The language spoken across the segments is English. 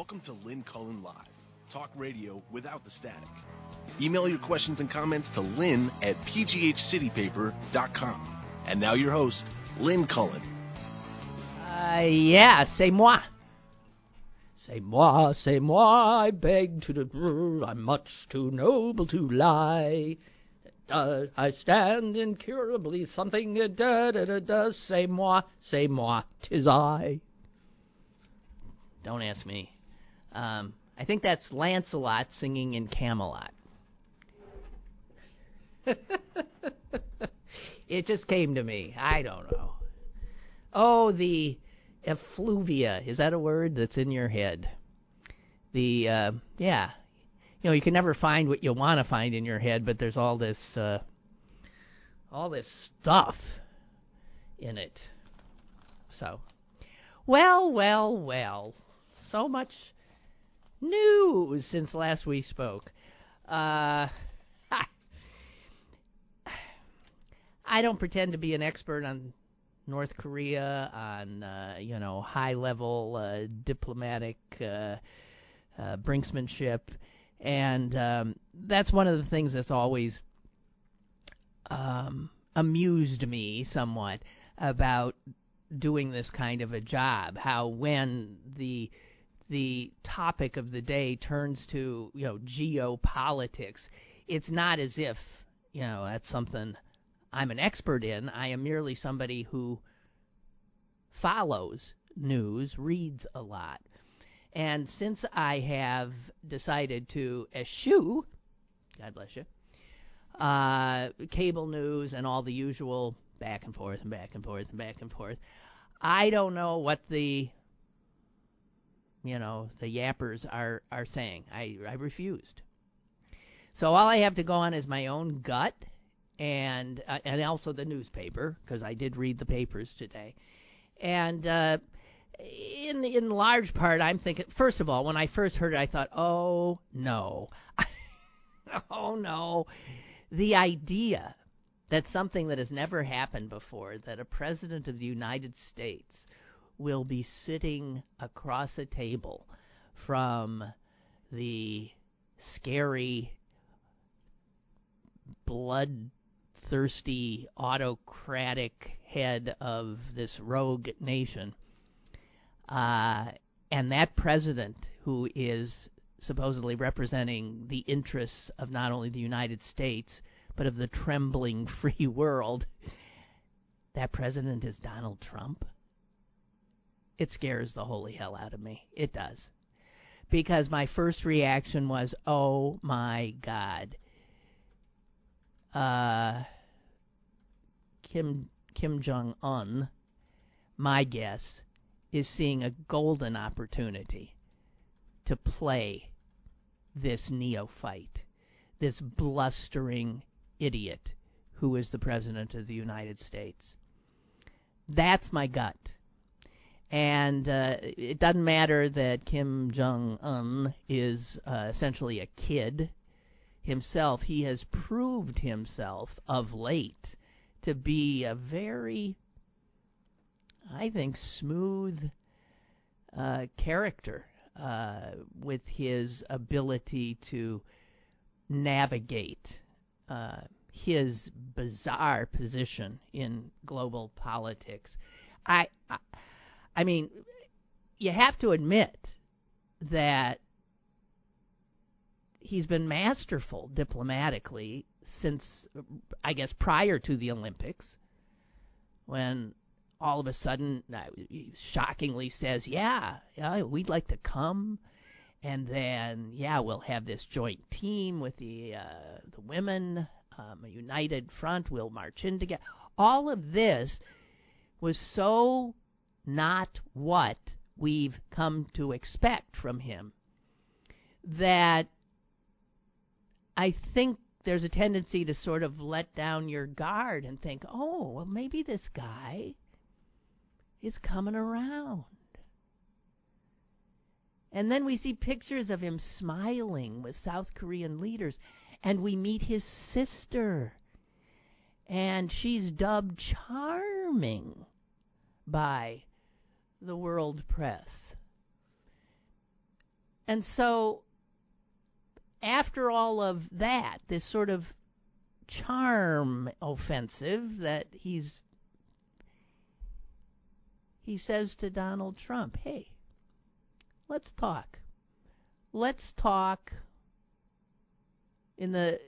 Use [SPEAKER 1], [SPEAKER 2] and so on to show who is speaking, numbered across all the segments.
[SPEAKER 1] Welcome to Lynn Cullen Live, talk radio without the static. Email your questions and comments to lynn at pghcitypaper.com. And now your host, Lynn Cullen.
[SPEAKER 2] Uh, yeah, c'est moi. C'est moi, c'est moi, I beg to do, I'm much too noble to lie. Uh, I stand incurably something, uh, da da da da, c'est moi, c'est moi, tis I. Don't ask me. Um, I think that's Lancelot singing in Camelot. it just came to me. I don't know. Oh, the effluvia. Is that a word that's in your head? The, uh, yeah. You know, you can never find what you want to find in your head, but there's all this, uh, all this stuff in it. So, well, well, well. So much news since last we spoke. Uh, I don't pretend to be an expert on North Korea, on uh, you know high level uh, diplomatic uh, uh, brinksmanship, and um, that's one of the things that's always um, amused me somewhat about doing this kind of a job. How when the the topic of the day turns to you know geopolitics, it's not as if you know that's something I'm an expert in. I am merely somebody who follows news, reads a lot. And since I have decided to eschew, God bless you, uh, cable news and all the usual back and forth and back and forth and back and forth, I don't know what the you know the yappers are are saying. I I refused. So all I have to go on is my own gut and uh, and also the newspaper because I did read the papers today. And uh in in large part I'm thinking first of all when I first heard it I thought, "Oh no." oh no. The idea that something that has never happened before that a president of the United States will be sitting across a table from the scary, bloodthirsty, autocratic head of this rogue nation. Uh, and that president, who is supposedly representing the interests of not only the United States, but of the trembling free world, that president is Donald Trump it scares the holy hell out of me. It does. Because my first reaction was, oh my god. Uh, Kim Kim Jong Un, my guess, is seeing a golden opportunity to play this neophyte, this blustering idiot who is the President of the United States. That's my gut. And uh, it doesn't matter that Kim Jong Un is uh, essentially a kid himself. He has proved himself of late to be a very, I think, smooth uh, character uh, with his ability to navigate uh, his bizarre position in global politics. I, I I mean, you have to admit that he's been masterful diplomatically since, I guess, prior to the Olympics, when all of a sudden, uh, he shockingly says, "Yeah, yeah, we'd like to come." and then yeah, we'll have this joint team with the uh, the women, um, a united front. We'll march in together. All of this was so not what we've come to expect from him. That I think there's a tendency to sort of let down your guard and think, oh, well, maybe this guy is coming around. And then we see pictures of him smiling with South Korean leaders, and we meet his sister, and she's dubbed charming by the world press. And so, after all of that, this sort of charm offensive that he's he says to Donald Trump, "Hey, let's talk. Let's talk in the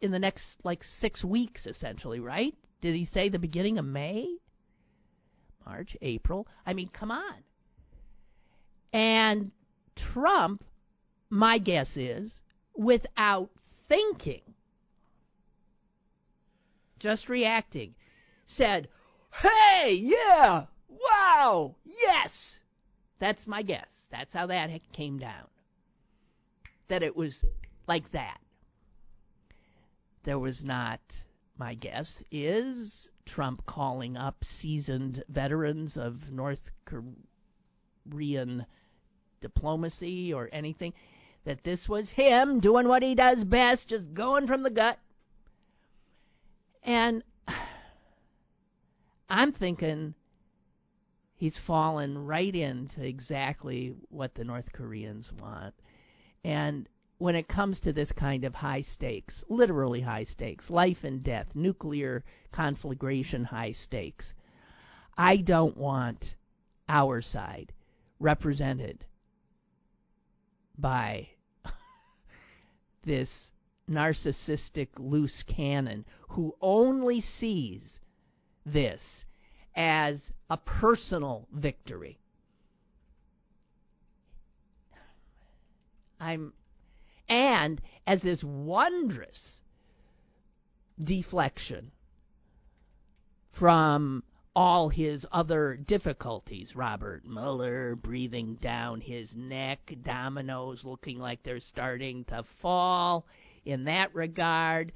[SPEAKER 2] in the next like 6 weeks essentially, right? Did he say the beginning of May? March, April. I mean, come on. And Trump, my guess is, without thinking, just reacting, said, Hey, yeah, wow, yes. That's my guess. That's how that came down. That it was like that. There was not, my guess is, Trump calling up seasoned veterans of North Korean diplomacy or anything. That this was him doing what he does best, just going from the gut. And I'm thinking he's fallen right into exactly what the North Koreans want. And when it comes to this kind of high stakes, literally high stakes, life and death, nuclear conflagration high stakes, I don't want our side represented by this narcissistic loose cannon who only sees this as a personal victory. I'm and as this wondrous deflection from all his other difficulties. Robert Mueller breathing down his neck, dominoes looking like they're starting to fall in that regard,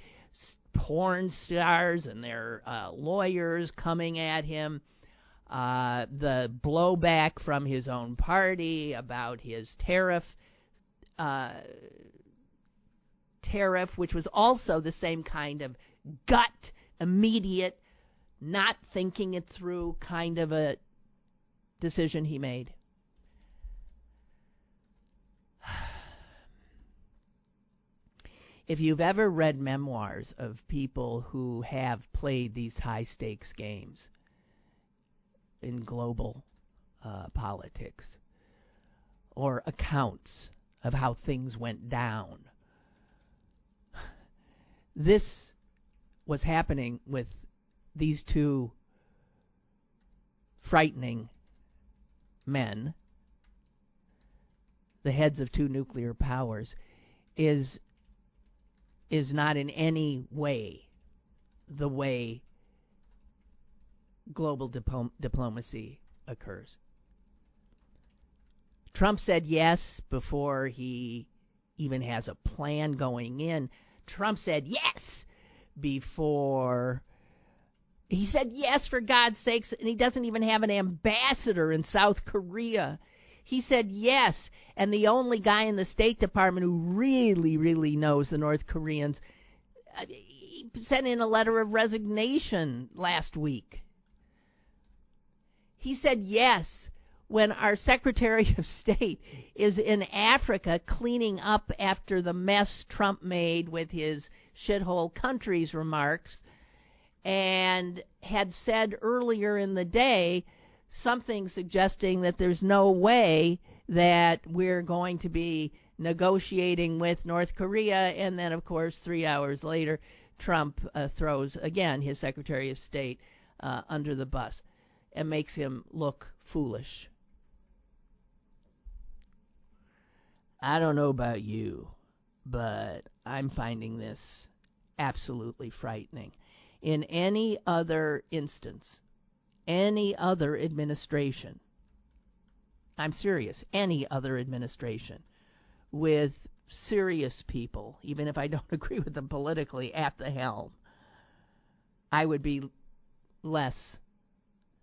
[SPEAKER 2] porn stars and their uh, lawyers coming at him. Uh, the blowback from his own party about his tariff uh, tariff, which was also the same kind of gut, immediate, not thinking it through kind of a decision he made. If you've ever read memoirs of people who have played these high stakes games in global uh, politics, or accounts of how things went down, this was happening with these two frightening men, the heads of two nuclear powers, is is not in any way the way global diplomacy occurs. Trump said yes before he even has a plan going in. Trump said yes before he said yes for God's sakes and he doesn't even have an ambassador in South Korea. He said yes and the only guy in the State Department who really really knows the North Koreans uh, he sent in a letter of resignation last week. He said yes when our Secretary of State is in Africa cleaning up after the mess Trump made with his shithole countries remarks and had said earlier in the day something suggesting that there's no way that we're going to be negotiating with North Korea. And then, of course, three hours later, Trump uh, throws again his Secretary of State uh, under the bus and makes him look foolish. I don't know about you, but I'm finding this absolutely frightening. In any other instance, any other administration, I'm serious, any other administration with serious people, even if I don't agree with them politically, at the helm, I would be less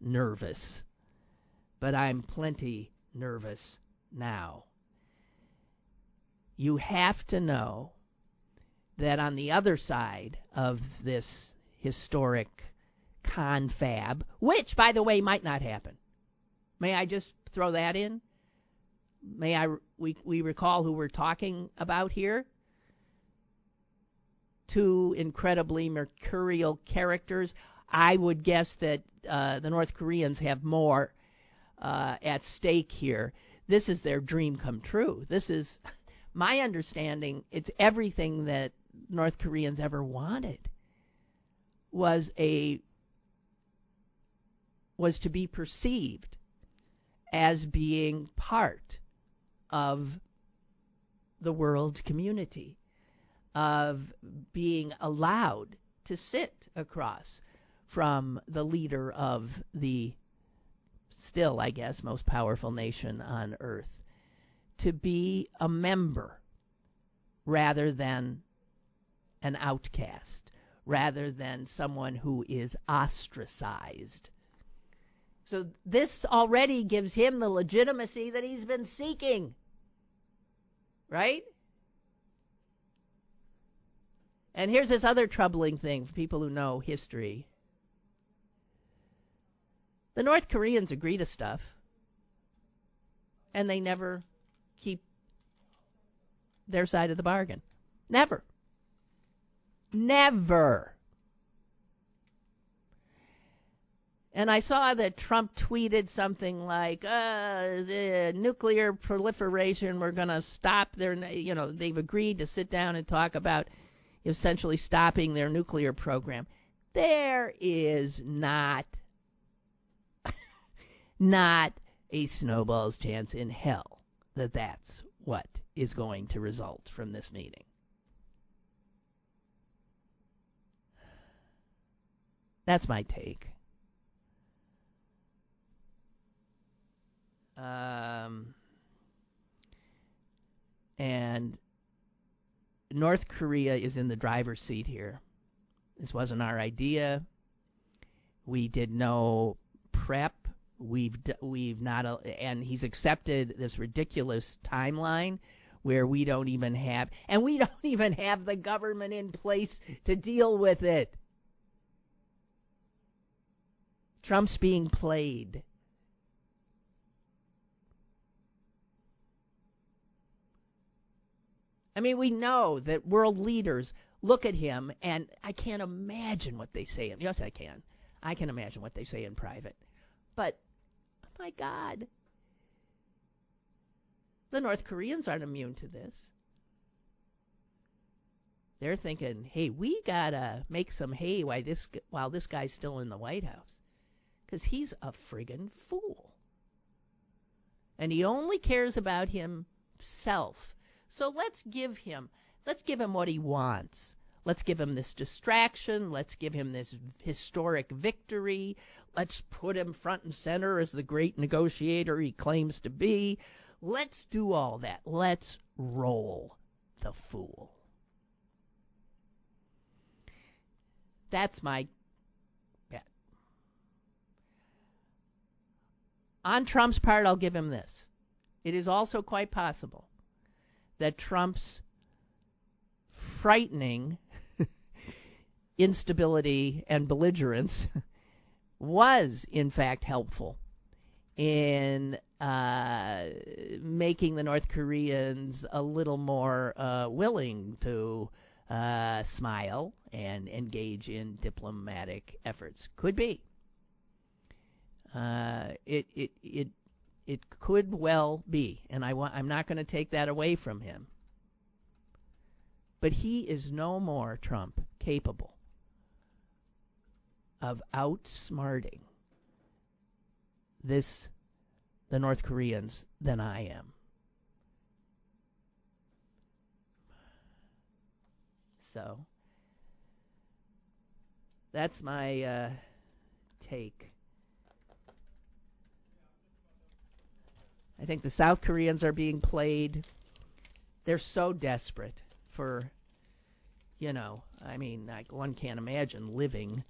[SPEAKER 2] nervous. But I'm plenty nervous now you have to know that on the other side of this historic confab, which, by the way, might not happen. May I just throw that in? May I we we recall who we're talking about here? Two incredibly mercurial characters. I would guess that uh, the North Koreans have more uh, at stake here. This is their dream come true. This is my understanding. It's everything that North Koreans ever wanted. Was a was to be perceived as being part of the world community, of being allowed to sit across from the leader of the still, I guess, most powerful nation on earth, to be a member rather than an outcast, rather than someone who is ostracized. So this already gives him the legitimacy that he's been seeking. Right? And here's this other troubling thing for people who know history. The North Koreans agree to stuff, and they never keep their side of the bargain. Never. Never. And I saw that Trump tweeted something like, uh, the nuclear proliferation, we're going to stop their, you know, they've agreed to sit down and talk about essentially stopping their nuclear program. There is not, not a snowball's chance in hell that that's what is going to result from this meeting. That's my take. Um, and North Korea is in the driver's seat here. This wasn't our idea. We did no prep. We've we've not and he's accepted this ridiculous timeline where we don't even have and we don't even have the government in place to deal with it. Trump's being played. I mean, we know that world leaders look at him, and I can't imagine what they say. Yes, I can. I can imagine what they say in private. But, my God, the North Koreans aren't immune to this. They're thinking, hey, we gotta make some hay while this while this guy's still in the White House, because he's a friggin' fool, and he only cares about himself so let's give him let's give him what he wants. Let's give him this distraction. Let's give him this historic victory. Let's put him front and center as the great negotiator he claims to be. Let's do all that. Let's roll the fool. That's my bet. On Trump's part, I'll give him this. It is also quite possible that Trump's frightening instability and belligerence was, in fact, helpful in uh, making the North Koreans a little more uh, willing to uh, smile and engage in diplomatic efforts. Could be. Uh, it it it it could well be, and I I'm not going to take that away from him. But he is no more, Trump, capable of outsmarting this the North Koreans than I am. So that's my uh, take. I think the South Koreans are being played. They're so desperate for, you know, I mean, like one can't imagine living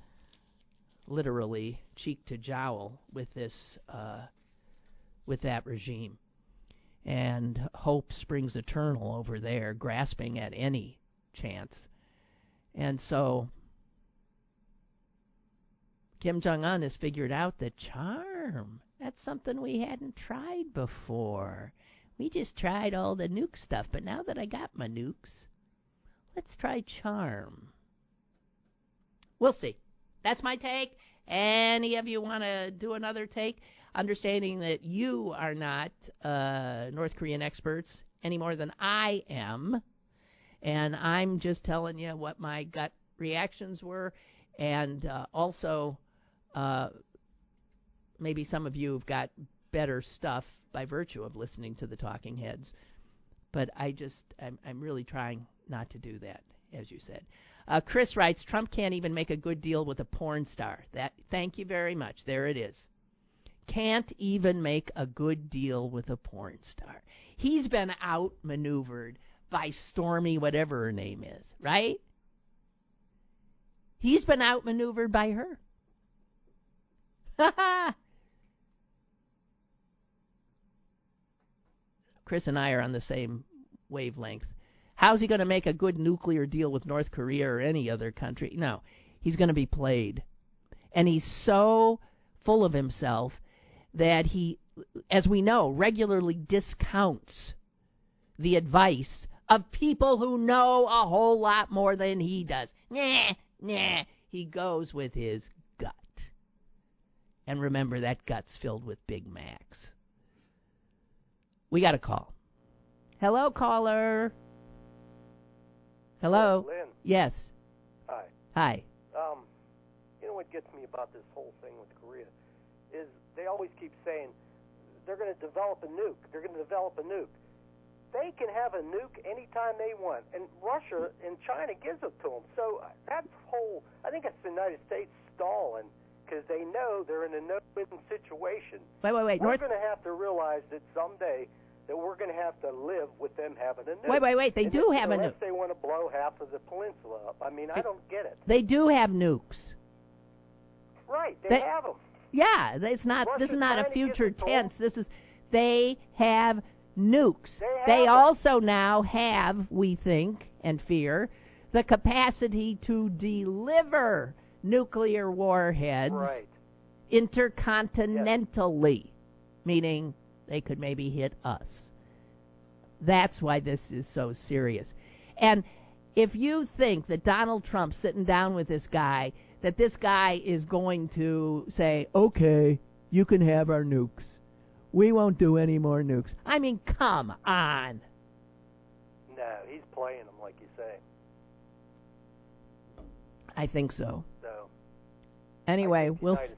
[SPEAKER 2] literally cheek to jowl with this, uh, with that regime. And hope springs eternal over there, grasping at any chance. And so Kim Jong un has figured out that charm that's something we hadn't tried before. We just tried all the nuke stuff, but now that I got my nukes, let's try charm. We'll see. That's my take. Any of you want to do another take? Understanding that you are not uh, North Korean experts any more than I am. And I'm just telling you what my gut reactions were. And uh, also, uh, maybe some of you have got better stuff by virtue of listening to the talking heads. But I just, I'm, I'm really trying not to do that, as you said. Uh, Chris writes, Trump can't even make a good deal with a porn star. That, thank you very much. There it is. Can't even make a good deal with a porn star. He's been outmaneuvered by Stormy, whatever her name is, right? He's been outmaneuvered by her. Ha ha! Chris and I are on the same wavelength. How's he going to make a good nuclear deal with North Korea or any other country? No, he's going to be played. And he's so full of himself that he, as we know, regularly discounts the advice of people who know a whole lot more than he does. Nah, nah. He goes with his gut. And remember, that gut's filled with Big Macs. We got a call. Hello, caller. Hello.
[SPEAKER 3] Lynn.
[SPEAKER 2] Yes.
[SPEAKER 3] Hi.
[SPEAKER 2] Hi.
[SPEAKER 3] Um, you know what gets me about this whole thing with Korea is they always keep saying they're going to develop a nuke. They're going to develop a nuke. They can have a nuke anytime they want, and Russia and China gives it to them. So uh, that whole, I think it's the United States stalling because they know they're in a no-win situation.
[SPEAKER 2] Wait, wait, wait.
[SPEAKER 3] We're
[SPEAKER 2] North.
[SPEAKER 3] going to have to realize that someday that we're going to have to live with them having a nuke.
[SPEAKER 2] Wait, wait, wait. They
[SPEAKER 3] And
[SPEAKER 2] do have a nuke.
[SPEAKER 3] they want to blow half of the peninsula up. I mean, I don't get it.
[SPEAKER 2] They do have nukes.
[SPEAKER 3] Right, they,
[SPEAKER 2] They-
[SPEAKER 3] have them.
[SPEAKER 2] Yeah, it's not. this is not a
[SPEAKER 3] trying to get
[SPEAKER 2] future
[SPEAKER 3] it to 'em.
[SPEAKER 2] tense. This is. They have nukes.
[SPEAKER 3] They have 'em.
[SPEAKER 2] also now have, we think and fear, the capacity to deliver nuclear warheads
[SPEAKER 3] Right.
[SPEAKER 2] intercontinentally, meaning they could maybe hit us. That's why this is so serious. And if you think that Donald Trump sitting down with this guy, that this guy is going to say, okay, you can have our nukes. We won't do any more nukes. I mean, come on.
[SPEAKER 3] No, he's playing them like you say.
[SPEAKER 2] I think so.
[SPEAKER 3] So
[SPEAKER 2] Anyway,
[SPEAKER 3] I think the
[SPEAKER 2] we'll.
[SPEAKER 3] Is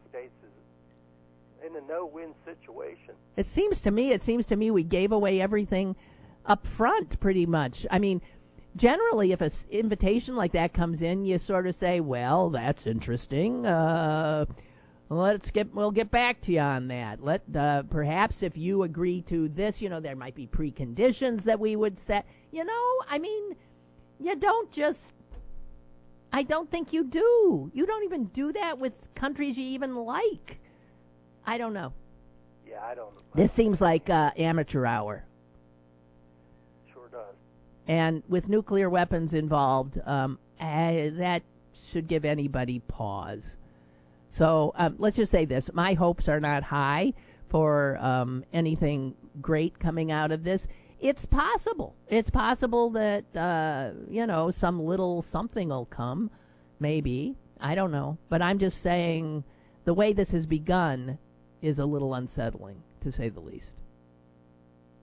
[SPEAKER 3] in a no-win situation.
[SPEAKER 2] It seems to me, it seems to me we gave away everything up front pretty much. I mean, generally if an invitation like that comes in, you sort of say, "Well, that's interesting. Uh let's get we'll get back to you on that. Let uh, perhaps if you agree to this, you know, there might be preconditions that we would set. You know, I mean, you don't just I don't think you do. You don't even do that with countries you even like. I don't know.
[SPEAKER 3] Yeah, I don't.
[SPEAKER 2] This seems like uh, amateur hour.
[SPEAKER 3] Sure does.
[SPEAKER 2] And with nuclear weapons involved, um, uh, that should give anybody pause. So um, let's just say this: my hopes are not high for um, anything great coming out of this. It's possible. It's possible that uh, you know some little something will come, maybe. I don't know, but I'm just saying the way this has begun is a little unsettling, to say the least.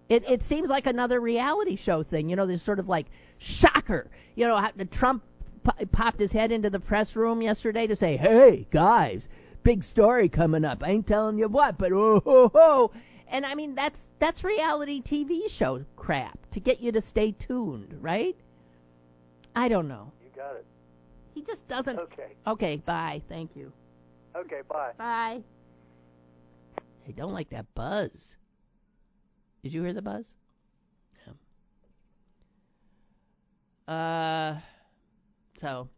[SPEAKER 2] It it seems like another reality show thing. You know, there's sort of like shocker. You know, how the Trump po- popped his head into the press room yesterday to say, "Hey guys, big story coming up. I ain't telling you what, but oh ho ho." And I mean, that's that's reality TV show crap to get you to stay tuned, right? I don't know.
[SPEAKER 3] You got it.
[SPEAKER 2] He just doesn't.
[SPEAKER 3] Okay.
[SPEAKER 2] Okay, bye. Thank you.
[SPEAKER 3] Okay. Bye.
[SPEAKER 2] Bye. I don't like that buzz. Did you hear the buzz? Yeah. Uh, so,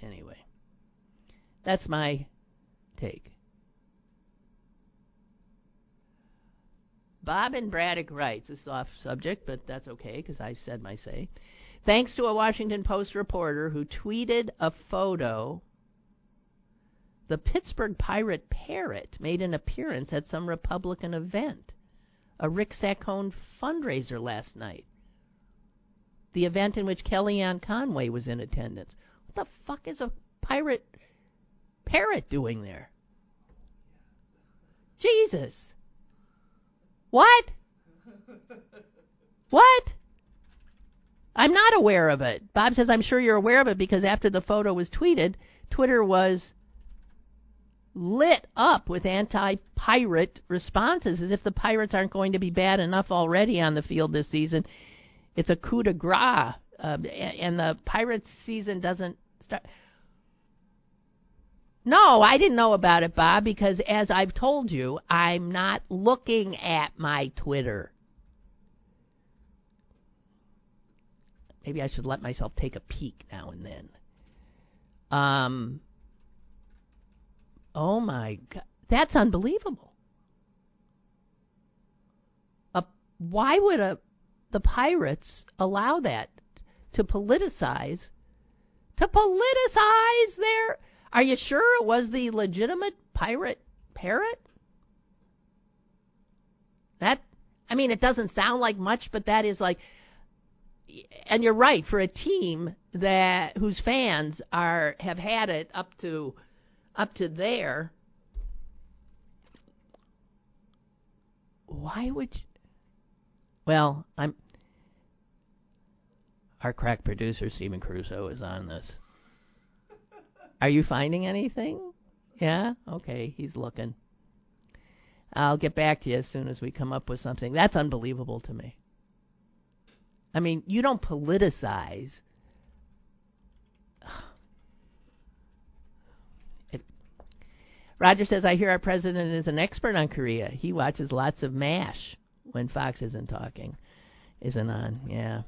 [SPEAKER 2] anyway, that's my take. Bob and Braddock writes, this is off subject, but that's okay because I said my say. Thanks to a Washington Post reporter who tweeted a photo the Pittsburgh Pirate Parrot made an appearance at some Republican event. a Rick Saccone fundraiser last night. The event in which Kellyanne Conway was in attendance. What the fuck is a pirate parrot doing there? Jesus. What? What? I'm not aware of it. Bob says, I'm sure you're aware of it because after the photo was tweeted, Twitter was lit up with anti pirate responses as if the Pirates aren't going to be bad enough already on the field this season. It's a coup de grace, uh, and the Pirates season doesn't start. No, I didn't know about it, Bob, because as I've told you, I'm not looking at my Twitter. Maybe I should let myself take a peek now and then. Um. Oh my god, that's unbelievable. Why would a the pirates allow that to politicize? To politicize their are you sure it was the legitimate pirate parrot? That, I mean, it doesn't sound like much, but that is like, and you're right for a team that whose fans are have had it up to up to there. Why would? You, well, I'm. Our crack producer Stephen Crusoe is on this. Are you finding anything? Yeah? Okay, he's looking. I'll get back to you as soon as we come up with something. That's unbelievable to me. I mean, you don't politicize. It, Roger says, I hear our president is an expert on Korea. He watches lots of MASH when Fox isn't talking, isn't on. Yeah.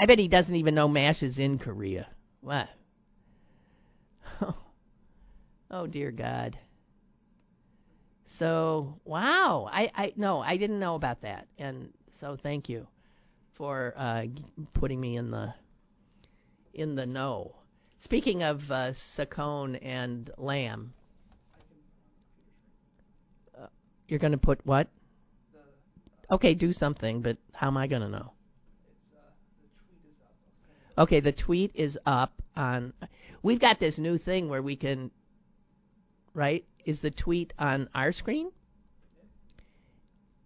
[SPEAKER 2] I bet he doesn't even know MASH is in Korea. What? Oh dear God. So wow, I I no, I didn't know about that, and so thank you for uh, putting me in the in the know. Speaking of uh, Saccone and Lamb, uh, you're going to put what? Okay, do something, but how am I going to know? Okay, the tweet is up on. We've got this new thing where we can right, is the tweet on our screen.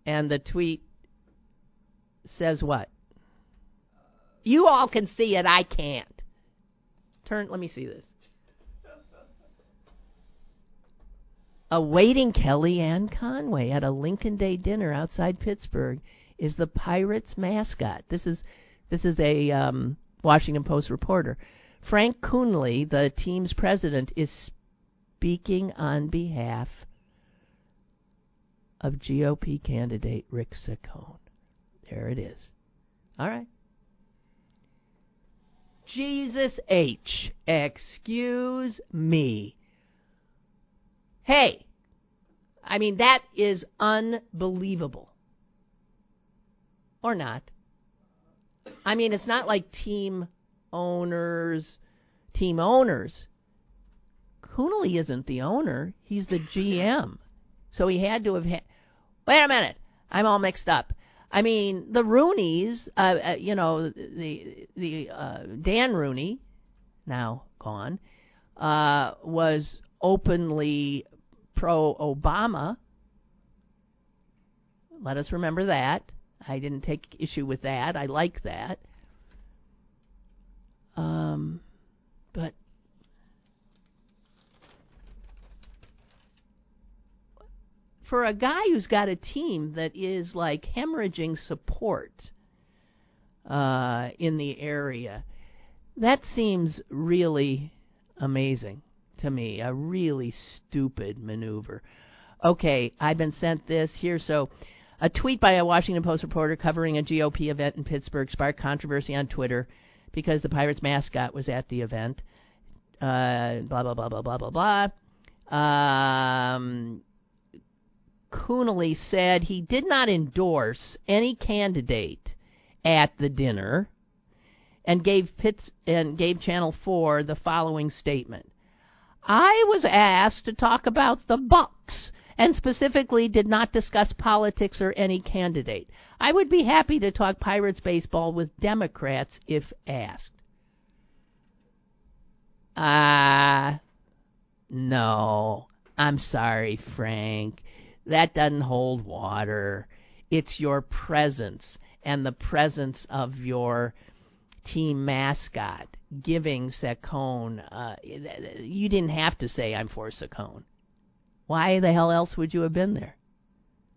[SPEAKER 2] And the tweet says what? You all can see it, I can't. Turn, let me see this. Awaiting Kellyanne Conway at a Lincoln Day dinner outside Pittsburgh is the Pirates mascot. This is this is a um, Washington Post reporter. Frank Coonelly, the team's president, is speaking on behalf of GOP candidate Rick Saccone. There it is. All right. Jesus H. Excuse me. Hey, I mean, that is unbelievable. Or not. I mean, it's not like team owners, team owners Coonelly isn't the owner; he's the GM. So he had to have had. Wait a minute, I'm all mixed up. I mean, the Rooneys, uh, uh, you know, the the uh, Dan Rooney, now gone, uh, was openly pro Obama. Let us remember that. I didn't take issue with that. I like that. Um, but for a guy who's got a team that is like hemorrhaging support uh, in the area, that seems really amazing to me. A really stupid maneuver. Okay, I've been sent this here. So, a tweet by a Washington Post reporter covering a GOP event in Pittsburgh sparked controversy on Twitter because the Pirates mascot was at the event. Uh, blah blah blah blah blah blah blah. Um, Coonelly said he did not endorse any candidate at the dinner and gave Pitts and gave Channel 4 the following statement. I was asked to talk about the Bucs and specifically did not discuss politics or any candidate. I would be happy to talk Pirates baseball with Democrats if asked. Ah, uh, no. I'm sorry, Frank. That doesn't hold water. It's your presence and the presence of your team mascot giving Saccone. Uh, you didn't have to say I'm for Saccone. Why the hell else would you have been there?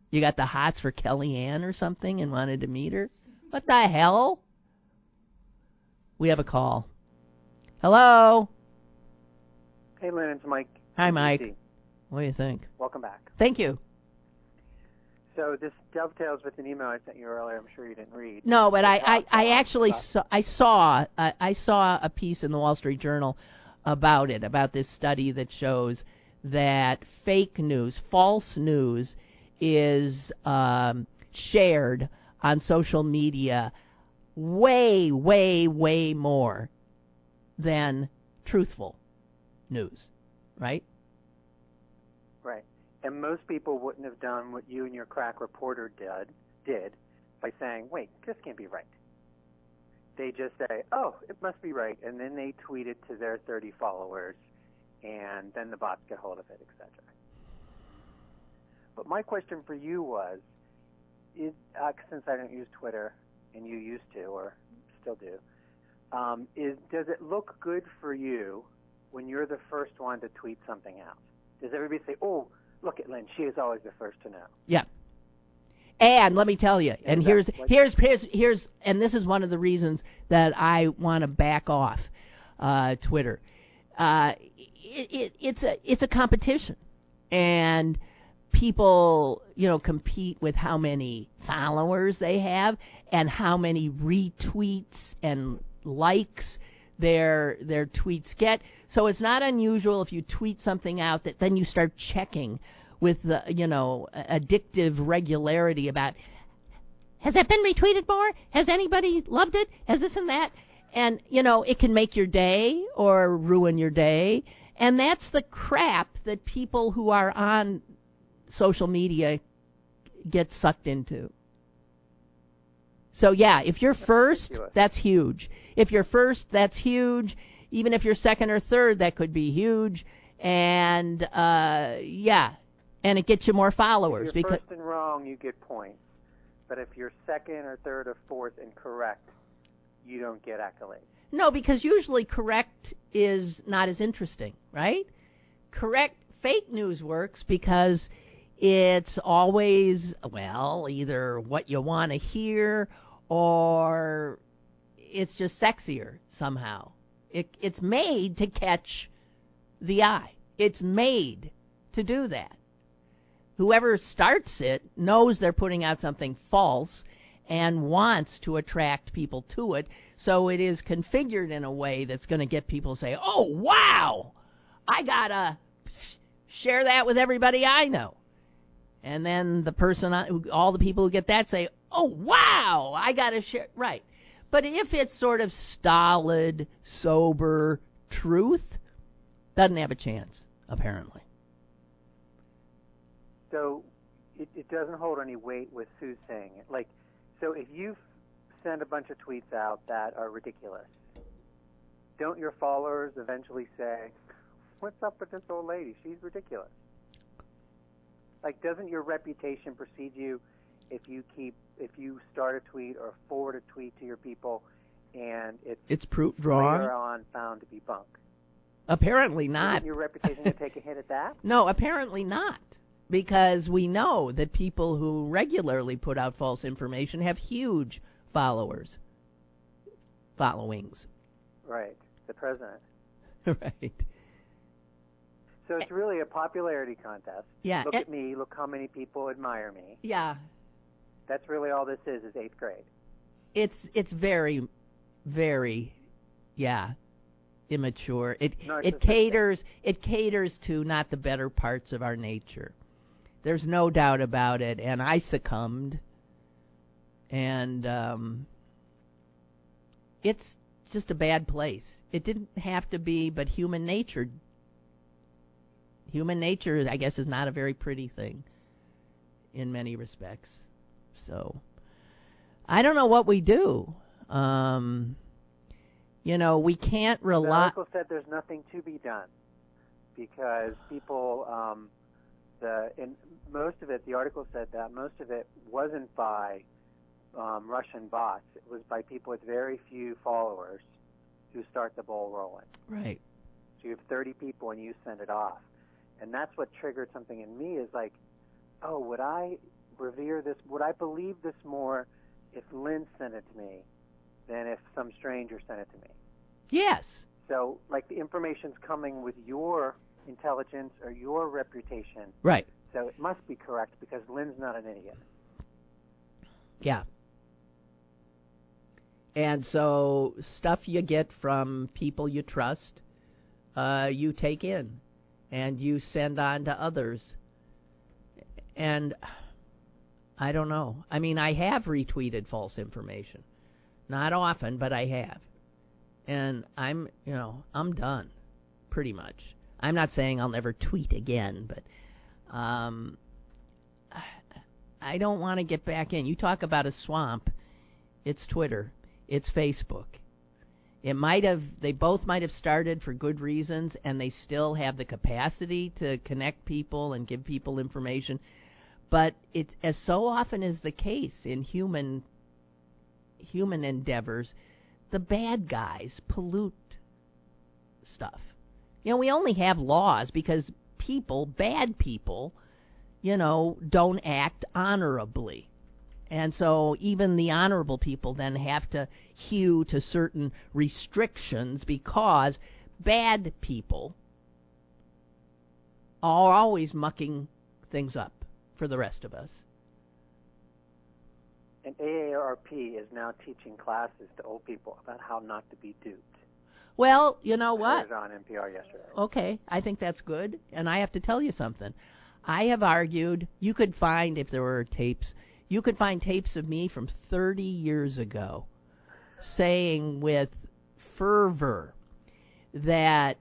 [SPEAKER 2] You got the hots for Kellyanne or something and wanted to meet her? What the hell? We have a call. Hello.
[SPEAKER 4] Hey, Lynn, it's Mike.
[SPEAKER 2] Hi, Mike. What do you think?
[SPEAKER 4] Welcome back.
[SPEAKER 2] Thank you.
[SPEAKER 4] So this dovetails with an email I sent you earlier. I'm sure you didn't read.
[SPEAKER 2] No, but I, I, I actually saw I saw uh, I saw a piece in the Wall Street Journal about it about this study that shows that fake news, false news, is um, shared on social media way, way, way more than truthful news, right?
[SPEAKER 4] And most people wouldn't have done what you and your crack reporter did did by saying, "Wait, this can't be right." They just say, "Oh, it must be right," and then they tweet it to their 30 followers, and then the bots get hold of it, etc. But my question for you was, is, uh, since I don't use Twitter and you used to or still do, um, is does it look good for you when you're the first one to tweet something out? Does everybody say, "Oh, look at Lynn. She is always the first to know.
[SPEAKER 2] Yeah. And let me tell you, and here's here's here's here's and this is one of the reasons that I want to back off uh, Twitter. Uh, it, it, it's a it's a competition, and people you know compete with how many followers they have and how many retweets and likes their their tweets get. So it's not unusual if you tweet something out that then you start checking with the you know addictive regularity about has that been retweeted more? Has anybody loved it? Has this and that? And you know it can make your day or ruin your day. And that's the crap that people who are on social media get sucked into. So yeah, if you're first, that's huge. If you're first, that's huge. Even if you're second or third, that could be huge. And uh, yeah, and it gets you more followers.
[SPEAKER 4] If you're
[SPEAKER 2] because
[SPEAKER 4] first and wrong, you get points. But if you're second or third or fourth and correct, you don't get accolades.
[SPEAKER 2] No, because usually correct is not as interesting, right? Correct fake news works because it's always well either what you want to hear or it's just sexier somehow. It, it's made to catch the eye. It's made to do that. Whoever starts it knows they're putting out something false and wants to attract people to it. So it is configured in a way that's going to get people to say, "Oh, wow! I got to share that with everybody I know." And then the person all the people who get that say, "Oh, wow! I got to share." Right. But if it's sort of stolid, sober truth, doesn't have a chance, apparently.
[SPEAKER 4] So it, it doesn't hold any weight with Sue saying it. Like, so if you send a bunch of tweets out that are ridiculous, don't your followers eventually say, "What's up with this old lady? She's ridiculous"? Like, doesn't your reputation precede you if you keep if you start a tweet or forward a tweet to your people and it's
[SPEAKER 2] it's proof drawn
[SPEAKER 4] later on found to be bunk?
[SPEAKER 2] Apparently not.
[SPEAKER 4] Isn't your reputation to take a hit at that?
[SPEAKER 2] No, apparently not. Because we know that people who regularly put out false information have huge followers, followings.
[SPEAKER 4] Right, the president.
[SPEAKER 2] right.
[SPEAKER 4] So it's really a popularity contest.
[SPEAKER 2] Yeah.
[SPEAKER 4] Look at me. Look how many people admire me.
[SPEAKER 2] Yeah.
[SPEAKER 4] That's really all this is. Is eighth grade.
[SPEAKER 2] It's it's very, very, yeah, immature. It it caters it caters to not the better parts of our nature. There's no doubt about it, and I succumbed. And um, it's just a bad place. It didn't have to be, but human nature human nature, I guess, is not a very pretty thing in many respects. So, I don't know what we do. Um, you know, we can't rely.
[SPEAKER 4] The article said there's nothing to be done because people, um, the in most of it, the article said that most of it wasn't by um, Russian bots. It was by people with very few followers who start the ball rolling.
[SPEAKER 2] Right.
[SPEAKER 4] So you have 30 people and you send it off, and that's what triggered something in me. Is like, oh, would I revere this? Would I believe this more if Lynn sent it to me than if some stranger sent it to me?
[SPEAKER 2] Yes.
[SPEAKER 4] So, like, the information's coming with your intelligence or your reputation,
[SPEAKER 2] Right.
[SPEAKER 4] so it must be correct because Lynn's not an idiot.
[SPEAKER 2] Yeah. And so stuff you get from people you trust, uh, you take in and you send on to others. And I don't know. I mean, I have retweeted false information. Not often, but I have. And I'm, you know, I'm done pretty much. I'm not saying I'll never tweet again, but um I don't want to get back in. You talk about a swamp. It's Twitter. It's Facebook. It might have they both might have started for good reasons and they still have the capacity to connect people and give people information. But it as so often is the case in human human endeavors, the bad guys pollute stuff. You know, we only have laws because people, bad people, you know, don't act honorably. And so even the honorable people then have to hew to certain restrictions because bad people are always mucking things up for the rest of us.
[SPEAKER 4] And AARP is now teaching classes to old people about how not to be duped.
[SPEAKER 2] Well, you know what?
[SPEAKER 4] on NPR yesterday.
[SPEAKER 2] Okay, I think that's good. And I have to tell you something. I have argued you could find, if there were tapes, you could find tapes of me from 30 years ago saying with fervor that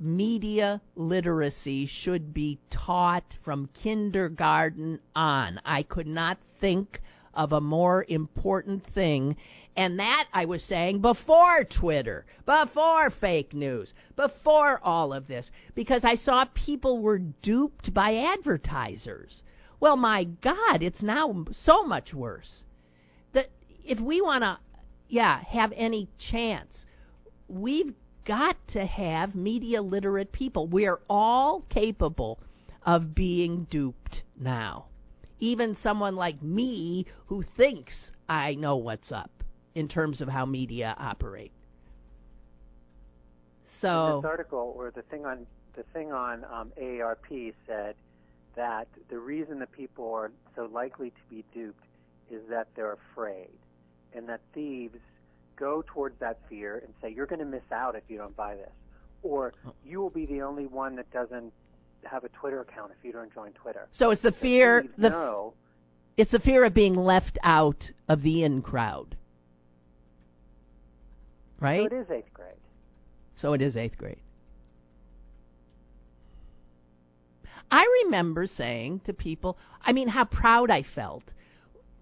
[SPEAKER 2] media literacy should be taught from kindergarten on. I could not think of a more important thing. And that I was saying before Twitter, before fake news, before all of this, because I saw people were duped by advertisers. Well, my God, it's now so much worse. That if we want to, yeah, have any chance, we've got to have media literate people. We are all capable of being duped now. Even someone like me who thinks I know what's up in terms of how media operate. So
[SPEAKER 4] this article or the thing on the thing on um, AARP said that the reason that people are so likely to be duped is that they're afraid, and that thieves go towards that fear and say you're going to miss out if you don't buy this, or you will be the only one that doesn't have a Twitter account if you don't join Twitter.
[SPEAKER 2] So it's the fear the
[SPEAKER 4] know
[SPEAKER 2] it's the fear of being left out of the in crowd. Right?
[SPEAKER 4] so it is eighth grade.
[SPEAKER 2] So it is eighth grade. I remember saying to people, I mean, how proud I felt.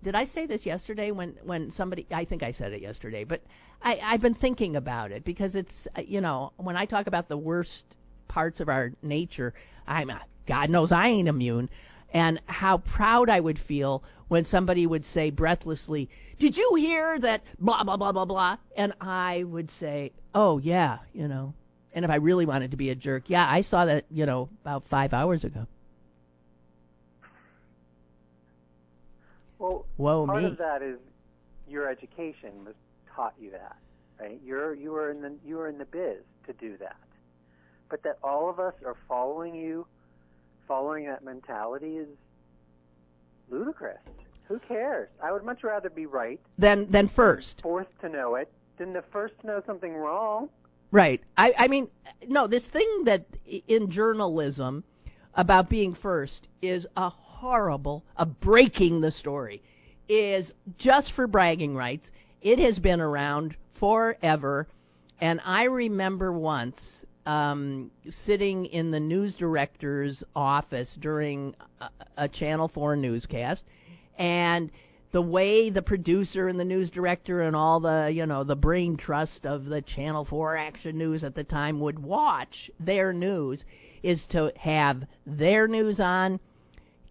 [SPEAKER 2] Did I say this yesterday when when somebody? I think I said it yesterday, but I, I've been thinking about it because it's uh, you know when I talk about the worst parts of our nature, I'm God knows I ain't immune, and how proud I would feel when somebody would say breathlessly, "Did you hear that?" Blah blah blah blah blah, and I would say, "Oh yeah, you know." And if I really wanted to be a jerk, yeah, I saw that you know about five hours ago.
[SPEAKER 4] Well,
[SPEAKER 2] Whoa
[SPEAKER 4] part
[SPEAKER 2] me.
[SPEAKER 4] of that is your education was taught you that, right? You're you were in the you were in the biz to do that, but that all of us are following you, following that mentality is ludicrous. Who cares? I would much rather be right,
[SPEAKER 2] Then then first.
[SPEAKER 4] fourth to know it, than the first to know something wrong.
[SPEAKER 2] Right. I, I mean, no, this thing that in journalism about being first is a horrible, of breaking the story, is just for bragging rights. It has been around forever. And I remember once um, sitting in the news director's office during a, a Channel 4 newscast, and the way the producer and the news director and all the you know the brain trust of the Channel 4 Action News at the time would watch their news is to have their news on,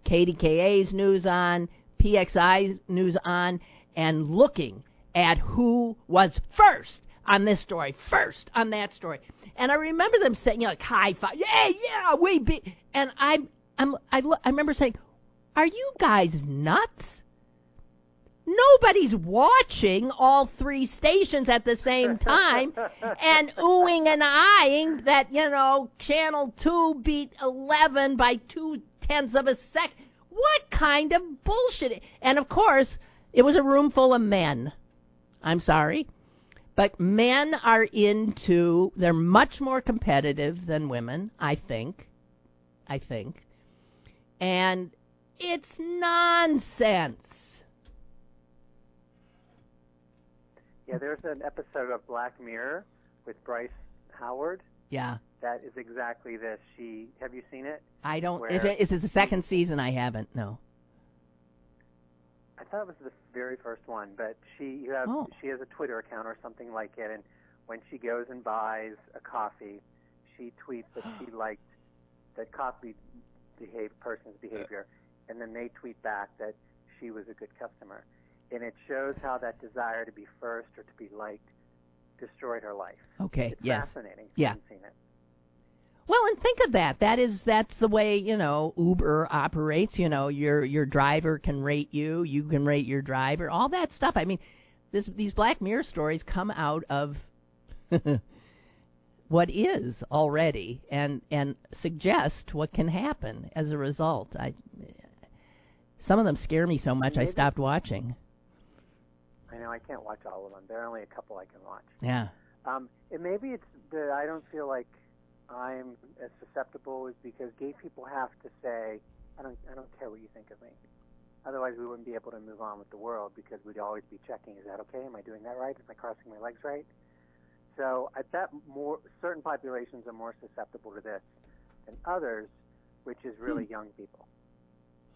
[SPEAKER 2] KDKA's news on, PXI's news on, and looking at who was first on this story, first on that story. And I remember them saying, you know, like high five, yeah, yeah, we beat. And I'm, I'm, I, I remember saying, are you guys nuts? Nobody's watching all three stations at the same time and oohing and eyeing that, you know, Channel 2 beat 11 by two tenths of a second. What kind of bullshit? And of course, it was a room full of men. I'm sorry. But men are into, they're much more competitive than women, I think. I think. And it's nonsense.
[SPEAKER 4] Yeah, there's an episode of Black Mirror with Bryce Howard.
[SPEAKER 2] Yeah.
[SPEAKER 4] That is exactly this. She have you seen it?
[SPEAKER 2] I don't.
[SPEAKER 4] Where-
[SPEAKER 2] Is it, is it the second season? I haven't. No.
[SPEAKER 4] I thought it was the very first one, but she you have
[SPEAKER 2] Oh.
[SPEAKER 4] she has a Twitter account or something like it, and when she goes and buys a coffee, she tweets that she liked that coffee behave person's behavior, and then they tweet back that she was a good customer, and it shows how that desire to be first or to be liked destroyed her life.
[SPEAKER 2] Okay.
[SPEAKER 4] It's
[SPEAKER 2] yes.
[SPEAKER 4] fascinating.
[SPEAKER 2] Yeah.
[SPEAKER 4] Seen it.
[SPEAKER 2] Well, and think of that. That is that's the way you know Uber operates. You know, your your driver can rate you, you can rate your driver, all that stuff. I mean, this these Black Mirror stories come out of what is already, and and suggest what can happen as a result. I some of them scare me so much I stopped watching.
[SPEAKER 4] I know I can't watch all of them. There are only a couple I can watch.
[SPEAKER 2] Yeah.
[SPEAKER 4] Um, and maybe it's that I don't feel like I'm as susceptible is because gay people have to say, I don't, I don't care what you think of me. Otherwise, we wouldn't be able to move on with the world because we'd always be checking: Is that okay? Am I doing that right? Am I crossing my legs right? So I bet more certain populations are more susceptible to this than others, which is really hmm. young people.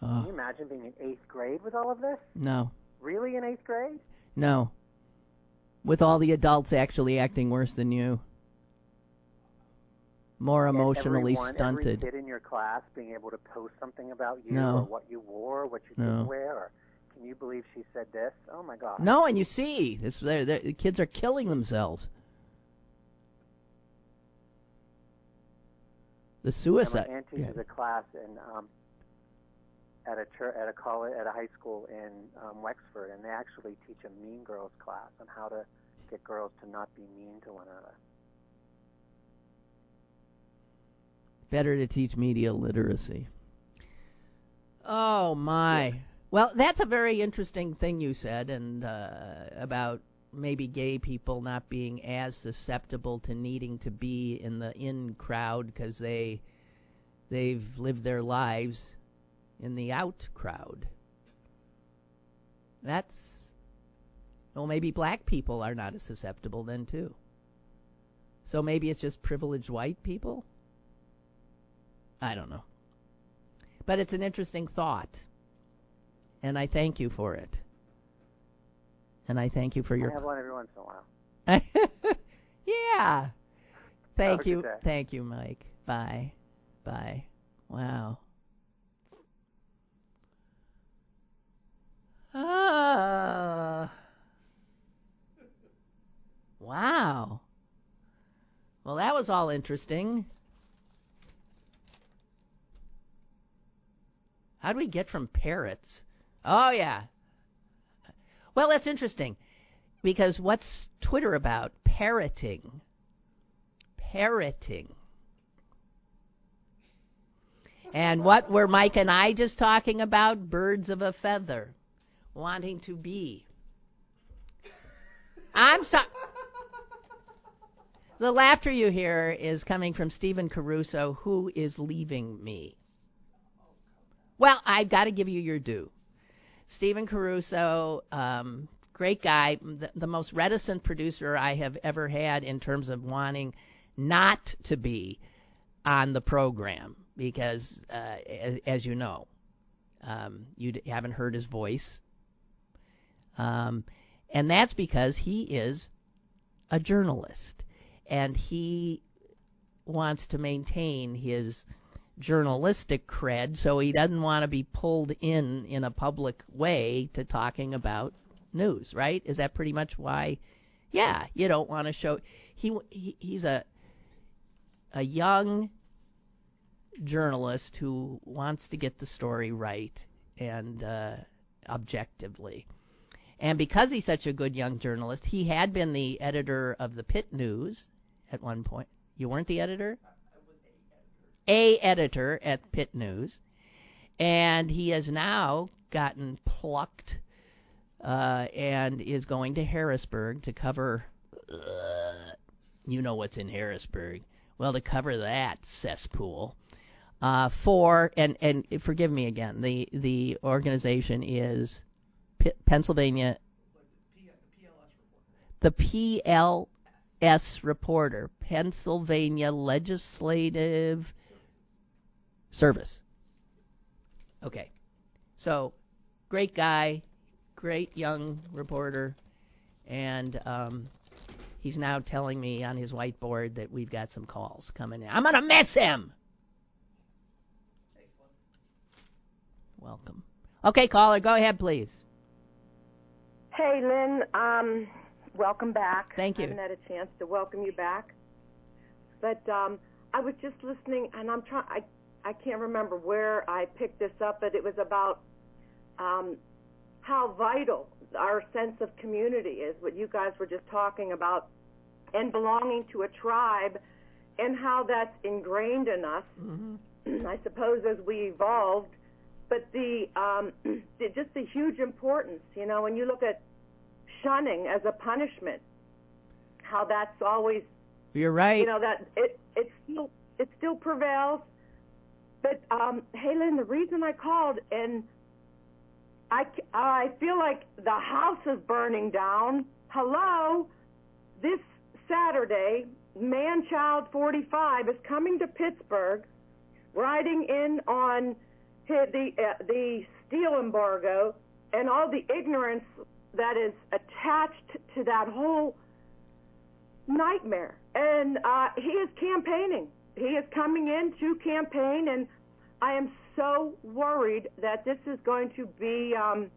[SPEAKER 4] Uh. Can you imagine being in eighth grade with all of this?
[SPEAKER 2] no.
[SPEAKER 4] Really in eighth grade?
[SPEAKER 2] No. With all the adults actually acting worse than you. More emotionally
[SPEAKER 4] everyone,
[SPEAKER 2] stunted.
[SPEAKER 4] Every kid in your class being able to post something about you
[SPEAKER 2] No.
[SPEAKER 4] or what you wore, what you
[SPEAKER 2] No.
[SPEAKER 4] didn't wear, or can you believe she said this? Oh my God.
[SPEAKER 2] No, and you see, this, they're, they're, the kids are killing themselves. The suicide.
[SPEAKER 4] my aunt teaches a class in um, at a church, at a college, at a high school in um, Wexford, and they actually teach a Mean Girls class on how to get girls to not be mean to one another.
[SPEAKER 2] Better to teach media literacy. Oh my. Well, that's a very interesting thing you said, and uh, about maybe gay people not being as susceptible to needing to be in the in crowd because they they've lived their lives in the out crowd. That's well, maybe black people are not as susceptible then too. So maybe it's just privileged white people. I don't know. But it's an interesting thought. And I thank you for it. And I thank you for
[SPEAKER 4] I
[SPEAKER 2] your
[SPEAKER 4] have one every once in a while.
[SPEAKER 2] Yeah. Thank you. Thank you, Mike. Bye. Bye. Wow. Ah. Wow. Well, that was all interesting. How do we get from parrots? Oh, yeah. Well, that's interesting. Because what's Twitter about? Parroting. Parroting. And what were Mike and I just talking about? Birds of a feather. Wanting to be. I'm sorry. The laughter you hear is coming from Stephen Caruso, who is leaving me. Well, I've got to give you your due. Stephen Caruso, um, great guy, the, the most reticent producer I have ever had in terms of wanting not to be on the program because, uh, as, as, you know, um, you haven't heard his voice. Um, and that's because he is a journalist and he wants to maintain his journalistic cred, so he doesn't want to be pulled in in a public way to talking about news, right? Is that pretty much why? Yeah, you don't want to show he, he he's a a young journalist who wants to get the story right and uh, objectively. And because he's such a good young journalist, he had been the editor of the Pitt News at one point. You weren't the editor? A editor at Pitt News. And he has now gotten plucked uh, and is going to Harrisburg to cover. Uh, you know what's in Harrisburg. Well, to cover that cesspool. Uh, for and and forgive me again. The the organization is P- Pennsylvania. The PLS reporter, Pennsylvania Legislative Service. Okay, so great guy, great young reporter, and um, he's now telling me on his whiteboard that we've got some calls coming in. I'm gonna miss him. Welcome. Okay, caller, go ahead, please.
[SPEAKER 5] Hey, Lynn. Um, welcome back.
[SPEAKER 2] Thank you.
[SPEAKER 5] I haven't had a chance to welcome you back, but um, I was just listening, and I'm trying. I can't remember where I picked this up, but it was about um, how vital our sense of community is. What you guys were just talking about, and belonging to a tribe, and how that's ingrained in us.
[SPEAKER 2] Mm-hmm.
[SPEAKER 5] I suppose as we evolved but the, um, the just the huge importance, you know, when you look at shunning as a punishment, how that's always
[SPEAKER 2] you're right.
[SPEAKER 5] You know that it it still it still prevails. But um, Halen, the reason I called and I I feel like the house is burning down. Hello, this Saturday, Manchild 45 is coming to Pittsburgh, riding in on the uh, the steel embargo and all the ignorance that is attached to that whole nightmare. And uh, he is campaigning. He is coming in to campaign, and I am so worried that this is going to be um,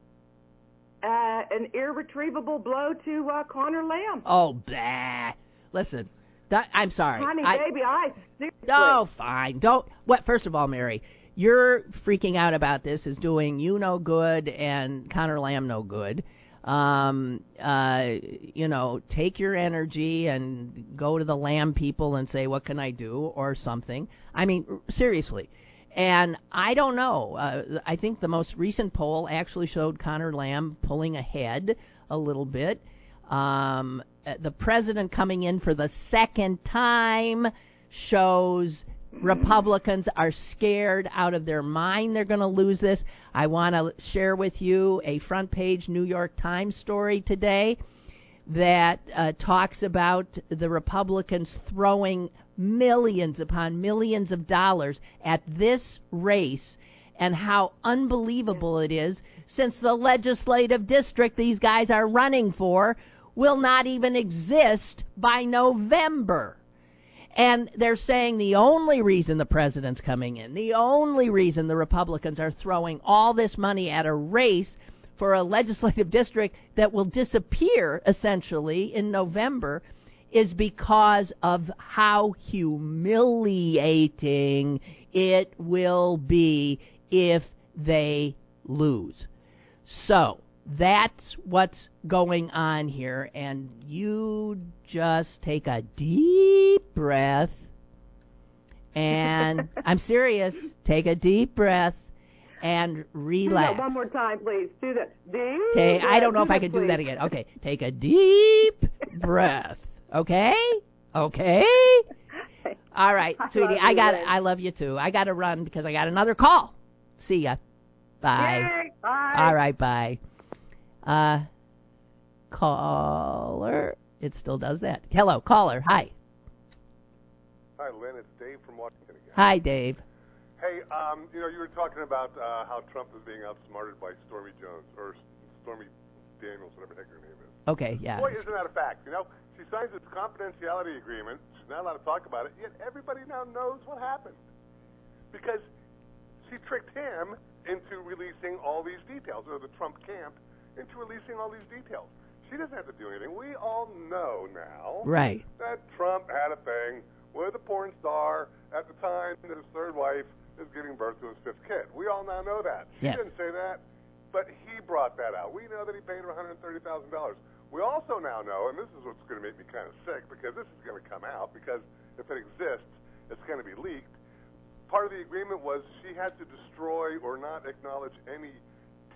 [SPEAKER 5] uh, an irretrievable blow to uh, Connor Lamb.
[SPEAKER 2] Oh, bah. Listen, that, I'm sorry.
[SPEAKER 5] Honey,
[SPEAKER 2] I,
[SPEAKER 5] baby, I seriously.
[SPEAKER 2] Oh, fine. Don't. What? First of all, Mary, you're freaking out about this is doing you no good and Connor Lamb no good. Um, uh, you know, take your energy and go to the Lamb people and say, "What can I do?" or something. I mean, seriously. And I don't know. Uh, I think the most recent poll actually showed Connor Lamb pulling ahead a little bit. Um, uh, the president coming in for the second time shows Republicans are scared out of their mind they're going to lose this. I want to share with you a front page New York Times story today that uh, talks about the Republicans throwing millions upon millions of dollars at this race and how unbelievable it is since the legislative district these guys are running for will not even exist by November. And they're saying the only reason the president's coming in, the only reason the Republicans are throwing all this money at a race for a legislative district that will disappear essentially in November is because of how humiliating it will be if they lose. So, that's what's going on here, and you just take a deep breath. And I'm serious. Take a deep breath and relax.
[SPEAKER 5] one more time, please. Do that. Deep.
[SPEAKER 2] Take, I don't know if I can
[SPEAKER 5] please.
[SPEAKER 2] do that again. Okay, take a deep breath. Okay, okay. All right,
[SPEAKER 5] I
[SPEAKER 2] sweetie. I got. I love you too. I got to run because I got another call. See ya. Bye.
[SPEAKER 5] Yay, bye.
[SPEAKER 2] All right, bye. Uh, caller. It still does that. Hello, caller. Hi.
[SPEAKER 6] Hi, Lynn. It's Dave from Washington again.
[SPEAKER 2] Hi, Dave.
[SPEAKER 6] Hey, um, you know, you were talking about uh, how Trump is being outsmarted by Stormy Jones or Stormy Daniels, whatever the heck her name is.
[SPEAKER 2] Okay, yeah.
[SPEAKER 6] Boy, isn't that a fact? You know, she signs this confidentiality agreement. She's not allowed to talk about it. Yet everybody now knows what happened because she tricked him into releasing all these details, or the Trump camp into releasing all these details. She doesn't have to do anything. We all know now
[SPEAKER 2] Right.
[SPEAKER 6] that Trump had a thing with a porn star at the time that his third wife is giving birth to his fifth kid. We all now know that. She
[SPEAKER 2] Yes.
[SPEAKER 6] didn't say that, but he brought that out. We know that he paid her $130,000. We also now know, and this is what's going to make me kind of sick because this is going to come out because if it exists, it's going to be leaked. Part of the agreement was she had to destroy or not acknowledge any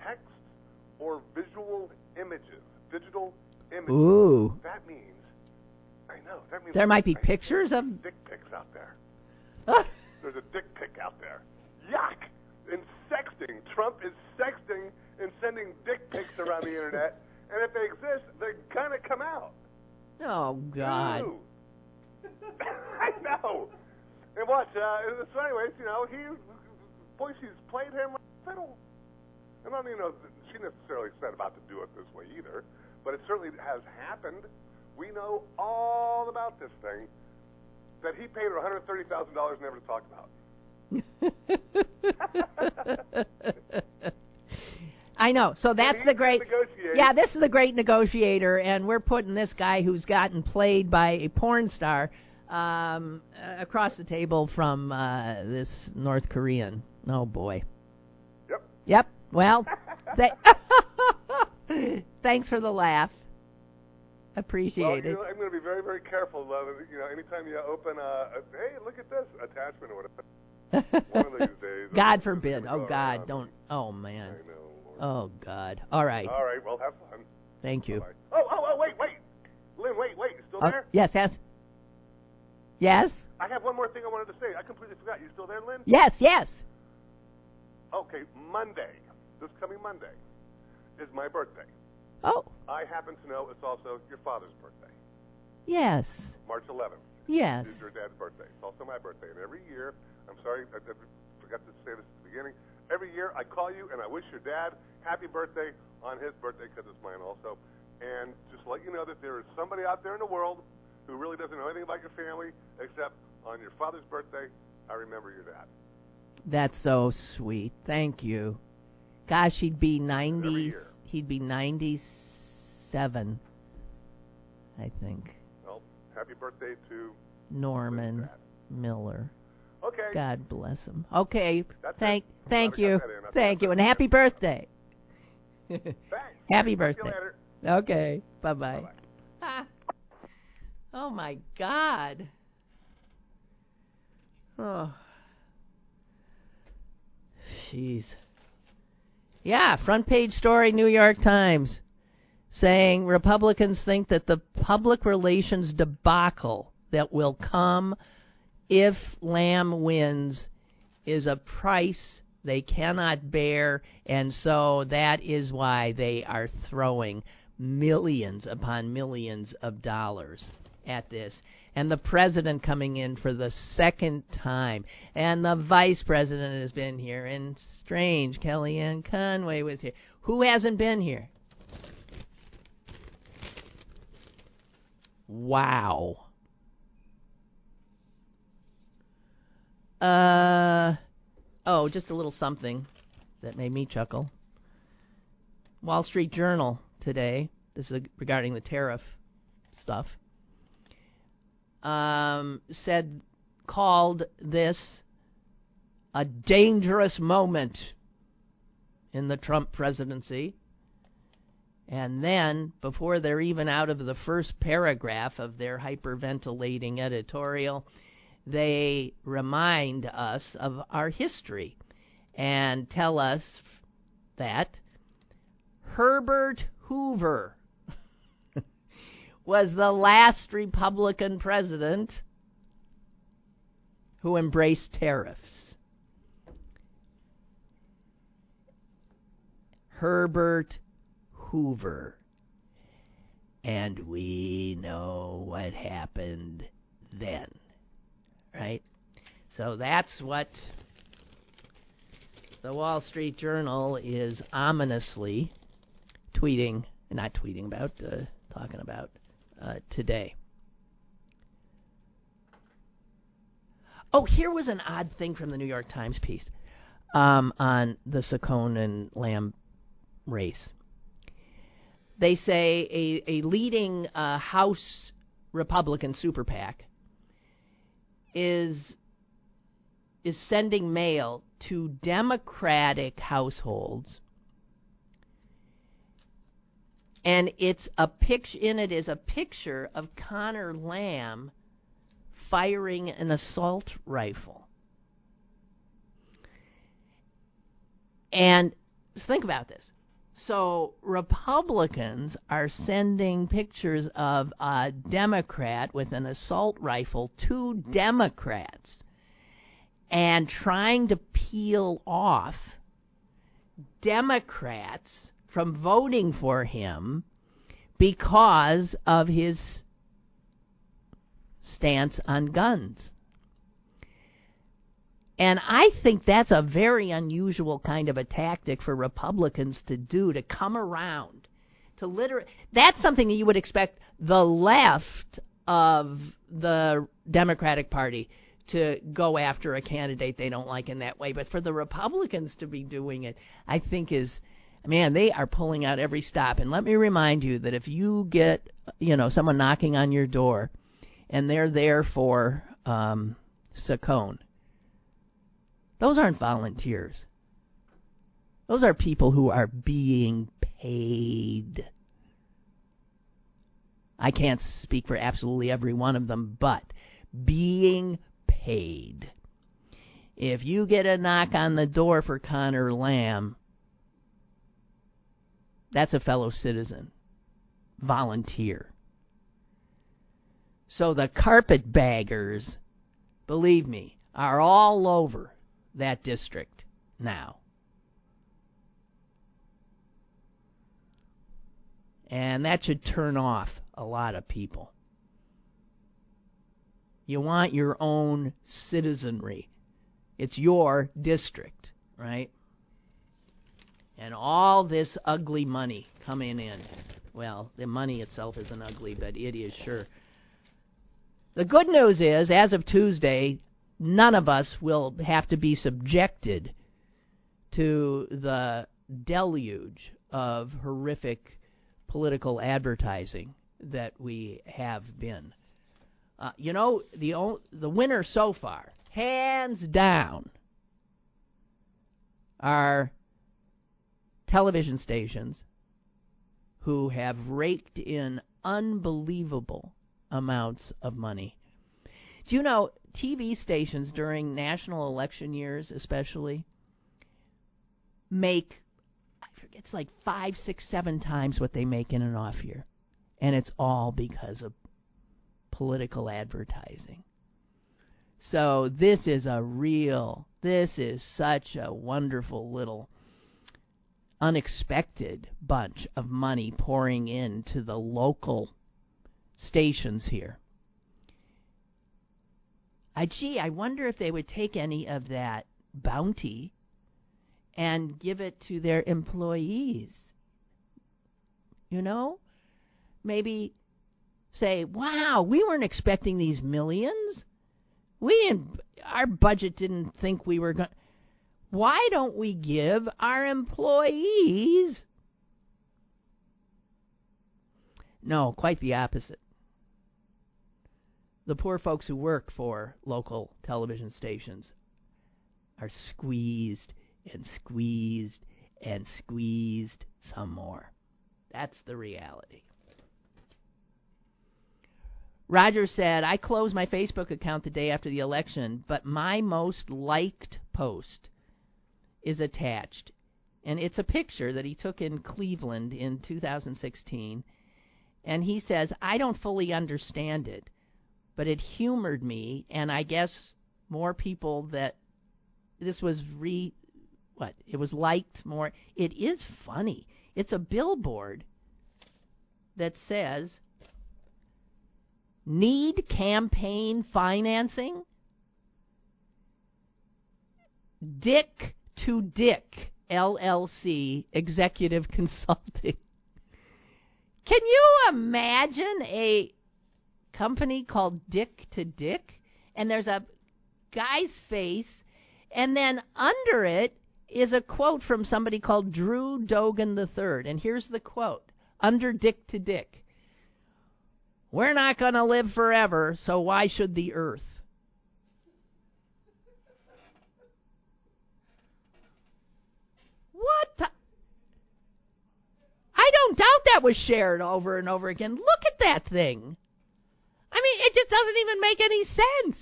[SPEAKER 6] text or visual images, digital images.
[SPEAKER 2] Ooh.
[SPEAKER 6] That means, I know, that means
[SPEAKER 2] There might be
[SPEAKER 6] I-
[SPEAKER 2] pictures of.
[SPEAKER 6] dick pics out there. There's a dick pic out there. Yuck! And sexting. Trump is sexting and sending dick pics around the internet. And if they exist, they're gonna come out.
[SPEAKER 2] Oh God.
[SPEAKER 6] I know. And watch. Uh, so, anyways, you know, he, boy, she's played him like a fiddle. And I don't even know she necessarily set about to do it this way either, but it certainly has happened. We know all about this thing. That he paid her $130,000 never to talk about.
[SPEAKER 2] I know. So that's the great. Yeah, this is the great negotiator, and we're putting this guy who's gotten played by a porn star um, across the table from uh, this North Korean. Oh boy.
[SPEAKER 6] Yep.
[SPEAKER 2] Yep. Well, th- thanks for the laugh. Appreciate
[SPEAKER 6] Well,
[SPEAKER 2] it.
[SPEAKER 6] you know, I'm going to be very, very careful. Uh, you know, anytime you open a, a hey, look at this attachment or whatever. one of these days,
[SPEAKER 2] God forbid.
[SPEAKER 6] gonna
[SPEAKER 2] Oh
[SPEAKER 6] go
[SPEAKER 2] God,
[SPEAKER 6] around.
[SPEAKER 2] don't. Oh
[SPEAKER 6] I
[SPEAKER 2] man.
[SPEAKER 6] know.
[SPEAKER 2] Oh God. All right.
[SPEAKER 6] All right. Well, have fun.
[SPEAKER 2] Thank you.
[SPEAKER 6] Bye. Oh, oh, oh, wait, wait. Lynn, wait, wait. You still
[SPEAKER 2] Oh,
[SPEAKER 6] there?
[SPEAKER 2] yes. Yes. Yes.
[SPEAKER 6] I have one more thing I wanted to say. I completely forgot. You still there, Lynn?
[SPEAKER 2] Yes. Yes.
[SPEAKER 6] Okay, Monday, this coming Monday, is my birthday.
[SPEAKER 2] Oh.
[SPEAKER 6] I happen to know it's also your father's birthday,
[SPEAKER 2] Yes.
[SPEAKER 6] March 11th.
[SPEAKER 2] Yes.
[SPEAKER 6] It's your dad's birthday. It's also my birthday. And every year, I'm sorry, I, I forgot to say this at the beginning. Every year, I call you and I wish your dad happy birthday on his birthday because it's mine also. And just let you know that there is somebody out there in the world who really doesn't know anything about your family except on your father's birthday, I remember your dad.
[SPEAKER 2] That's so sweet. Thank you. Gosh, he'd be 90. He'd be 97, I think.
[SPEAKER 6] Well, happy birthday to
[SPEAKER 2] Norman Miller.
[SPEAKER 6] Okay.
[SPEAKER 2] God bless him. Okay.
[SPEAKER 6] That's.
[SPEAKER 2] Thank
[SPEAKER 6] Glad
[SPEAKER 2] thank you.
[SPEAKER 6] that in. That's
[SPEAKER 2] Thank you and happy birthday.
[SPEAKER 6] Thanks.
[SPEAKER 2] Happy
[SPEAKER 6] Talk to you
[SPEAKER 2] birthday. Okay. Bye-bye.
[SPEAKER 6] Bye-bye.
[SPEAKER 2] Ah. Oh my god. Oh. Jeez. Yeah, front page story New York Times saying Republicans think that the public relations debacle that will come if Lamb wins is a price they cannot bear, and so that is why they are throwing millions upon millions of dollars at this. And the president coming in for the second time, and the vice president has been here, and strange, Kellyanne Conway was here. Who hasn't been here? Wow. Uh oh, just a little something that made me chuckle. Wall Street Journal today. This is regarding the tariff stuff. Um, said called this a dangerous moment in the Trump presidency. And then, before they're even out of the first paragraph of their hyperventilating editorial, they remind us of our history and tell us that Herbert Hoover was the last Republican president who embraced tariffs. Herbert Hoover. And we know what happened then. right? So that's what the Wall Street Journal is ominously tweeting, not tweeting about, uh, talking about today. Oh, here was an odd thing from the New York Times piece um, on the Saccone and Lamb race. They say a, a leading uh, House Republican super PAC is is sending mail to Democratic households, and it's a picture. In it is a picture of Connor Lamb firing an assault rifle. And think about this. So Republicans are sending pictures of a Democrat with an assault rifle to Democrats and trying to peel off Democrats from voting for him because of his stance on guns. And I think that's a very unusual kind of a tactic for Republicans to do to come around to literally that's something that you would expect the left of the Democratic Party to go after a candidate they don't like in that way, but for the Republicans to be doing it, I think is man, they are pulling out every stop. And let me remind you that if you get, you know, someone knocking on your door and they're there for um, Saccone, those aren't volunteers. Those are people who are being paid. I can't speak for absolutely every one of them, but being paid. If you get a knock on the door for Connor Lamb, that's a fellow citizen, volunteer. So the carpetbaggers, believe me, are all over that district now. And that should turn off a lot of people. You want your own citizenry. It's your district, right? And all this ugly money coming in. Well, the money itself isn't ugly, but it is sure. The good news is, as of Tuesday, none of us will have to be subjected to the deluge of horrific political advertising that we have been. Uh, you know, the the winner so far, hands down, are television stations who have raked in unbelievable amounts of money. Do you know TV stations during national election years, especially, make I forget it's like five, six, seven times what they make in an off year, and it's all because of political advertising. So this is a real, this is such a wonderful little unexpected bunch of money pouring into the local stations here. I, gee, I wonder if they would take any of that bounty and give it to their employees. You know? Maybe say, wow, we weren't expecting these millions. We didn't, our budget didn't think we were going why don't we give our employees? No, quite the opposite the poor folks who work for local television stations are squeezed and squeezed and squeezed some more. That's the reality. Roger said, I closed my Facebook account the day after the election, but my most liked post is attached. And it's a picture that he took in Cleveland in 2016. And he says, I don't fully understand it but it humored me, and I guess more people that this was re what it was liked more. It is funny. It's a billboard that says need campaign financing Dick to Dick LLC Executive Consulting. Can you imagine a company called Dick to Dick? And there's a guy's face, and then under it is a quote from somebody called Drew Dogan III. And here's the quote under Dick to Dick We're not going to live forever, so why should the earth? What the? I don't doubt that was shared over and over again. Look at that thing. I mean, it just doesn't even make any sense.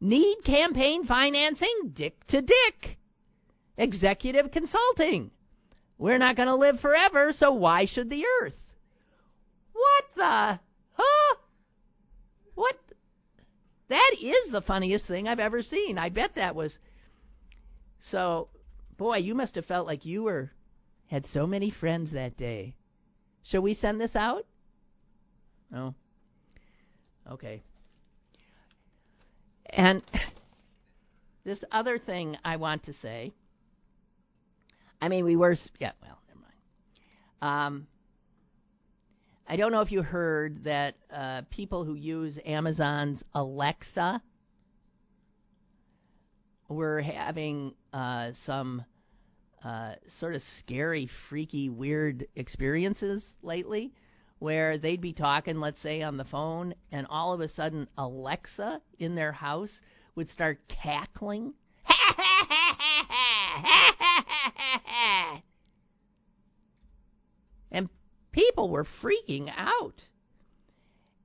[SPEAKER 2] Need campaign financing? Dick to Dick. Executive consulting. We're not going to live forever, so why should the earth? What the? Huh? What? That is the funniest thing I've ever seen. I bet that was. So, boy, you must have felt like you were had so many friends that day. Shall we send this out? No. Okay. And this other thing I want to say. I mean, we were. Yeah, well, never mind. Um, I don't know if you heard that uh, people who use Amazon's Alexa were having uh, some uh, sort of scary, freaky, weird experiences lately where they'd be talking, let's say, on the phone, and all of a sudden Alexa in their house would start cackling. and people were freaking out.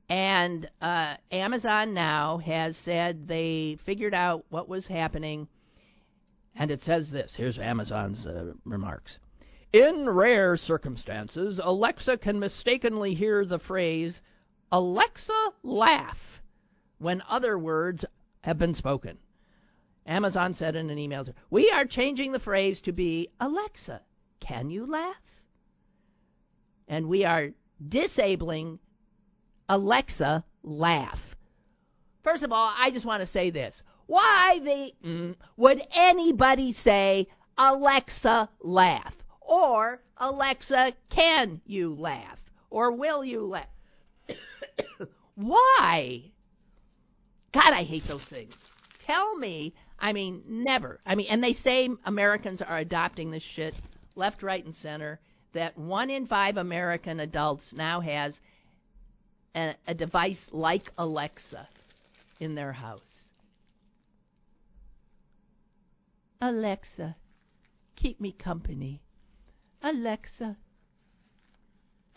[SPEAKER 2] And uh, Amazon now has said they figured out what was happening. And it says this here's Amazon's uh, remarks. In rare circumstances, Alexa can mistakenly hear the phrase, Alexa, laugh, when other words have been spoken. Amazon said in an email, We are changing the phrase to be, Alexa, can you laugh? And we are disabling Alexa, laugh. First of all, I just want to say this. Why the would anybody say Alexa laugh? Or, Alexa, can you laugh? Or will you laugh? Why? God, I hate those things. Tell me, I mean, never. I mean, and they say Americans are adopting this shit left, right, and center. That one in five American adults now has a, a device like Alexa in their house. Alexa, keep me company. Alexa,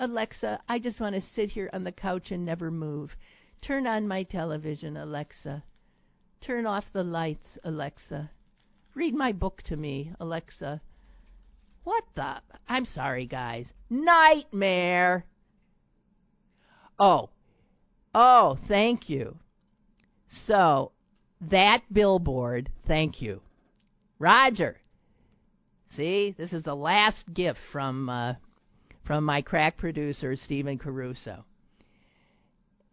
[SPEAKER 2] Alexa, I just want to sit here on the couch and never move. Turn on my television, Alexa. Turn off the lights, Alexa. Read my book to me, Alexa. What the? I'm sorry, guys. Nightmare. Oh. Oh, thank you. So, that billboard, thank you. Roger, See, this is the last gift from uh, from my crack producer Stephen Caruso.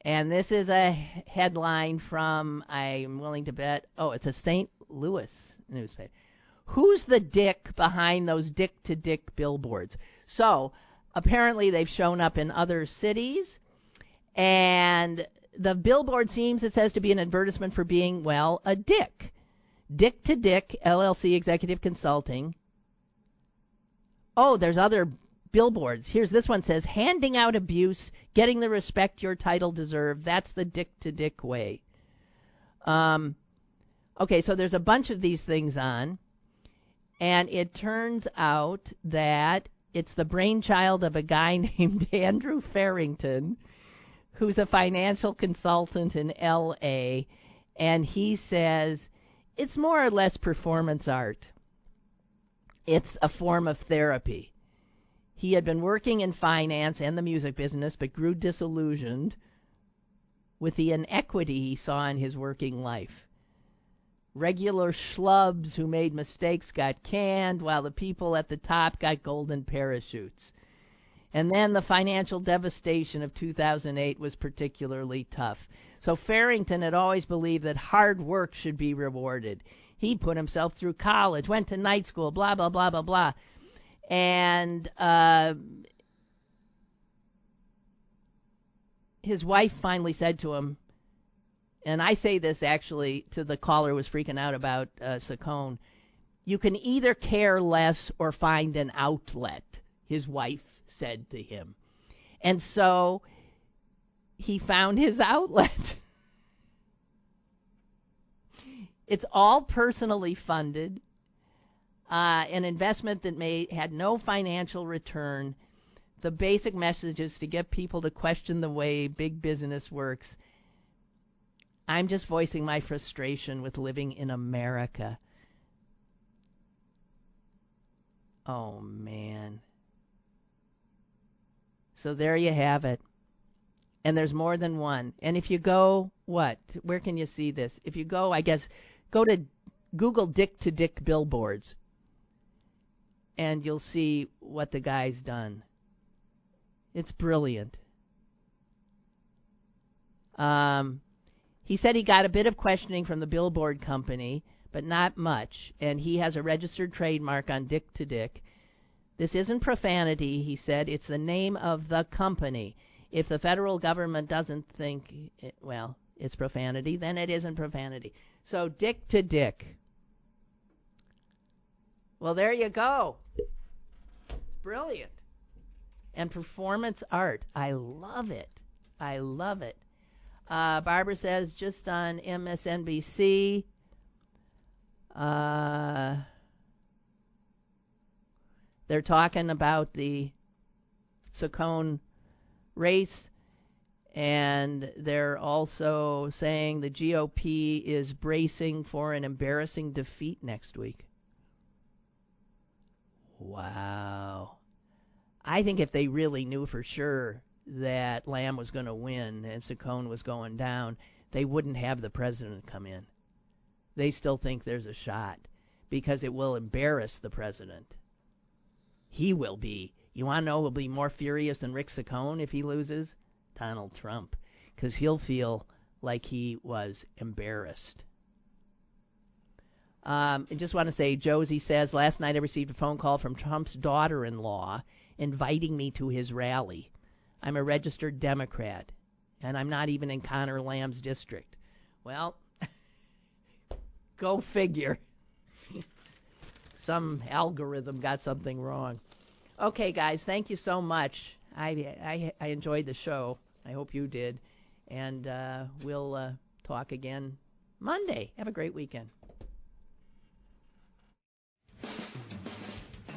[SPEAKER 2] And this is a headline from I'm willing to bet. Oh, it's a St. Louis newspaper. Who's the dick behind those dick to dick billboards? So, apparently they've shown up in other cities and the billboard seems it says to be an advertisement for being well, a dick. Dick to Dick LLC Executive Consulting Oh, there's other billboards. Here's this one says handing out abuse, getting the respect your title deserve. That's the dick to dick way. Um, okay, so there's a bunch of these things on, and it turns out that it's the brainchild of a guy named Andrew Farrington, who's a financial consultant in L.A., and he says it's more or less performance art. It's a form of therapy. He had been working in finance and the music business, but grew disillusioned with the inequity he saw in his working life. Regular schlubs who made mistakes got canned, while the people at the top got golden parachutes. And then the financial devastation of 2008 was particularly tough. So Farrington had always believed that hard work should be rewarded. He put himself through college, went to night school, blah blah blah blah blah, and uh, his wife finally said to him, and I say this actually to the caller who was freaking out about uh, Saccone. You can either care less or find an outlet, his wife said to him. And so he found his outlet. it's all personally funded, uh, an investment that may had no financial return. The basic message is to get people to question the way big business works. I'm just voicing my frustration with living in America. Oh man. So there you have it. And there's more than one. And if you go, what? Where can you see this? If you go, I guess, go to Google Dick to Dick billboards. And you'll see what the guy's done. It's brilliant. Um, he said he got a bit of questioning from the billboard company, but not much. And he has a registered trademark on Dick to Dick. This isn't profanity, he said. It's the name of the company. If the federal government doesn't think, it, well, it's profanity, then it isn't profanity. So, dick to dick. Well, there you go. Brilliant. And performance art. I love it. I love it. Uh, Barbara says just on MSNBC. Uh, they're talking about the Saccone race, and they're also saying the GOP is bracing for an embarrassing defeat next week. Wow. I think if they really knew for sure that Lamb was going to win and Saccone was going down, they wouldn't have the president come in. They still think there's a shot because it will embarrass the president he will be. You want to know who will be more furious than Rick Saccone if he loses? Donald Trump. Because he'll feel like he was embarrassed. Um, I just want to say, Josie says, last night I received a phone call from Trump's daughter in law inviting me to his rally. I'm a registered Democrat, and I'm not even in Connor Lamb's district. Well, go figure some algorithm got something wrong. Okay, guys, thank you so much. I I, I enjoyed the show. I hope you did, and uh, we'll uh, talk again Monday. Have a great weekend.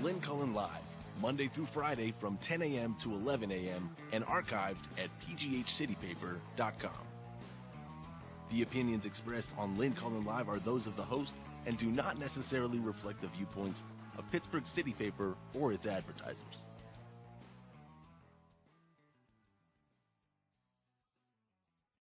[SPEAKER 1] Lynn Cullen Live, Monday through Friday from 10 a.m. to 11 a.m. and archived at pghcitypaper.com. The opinions expressed on Lynn Cullen Live are those of the host and do not necessarily reflect the viewpoints of Pittsburgh City Paper or its advertisers.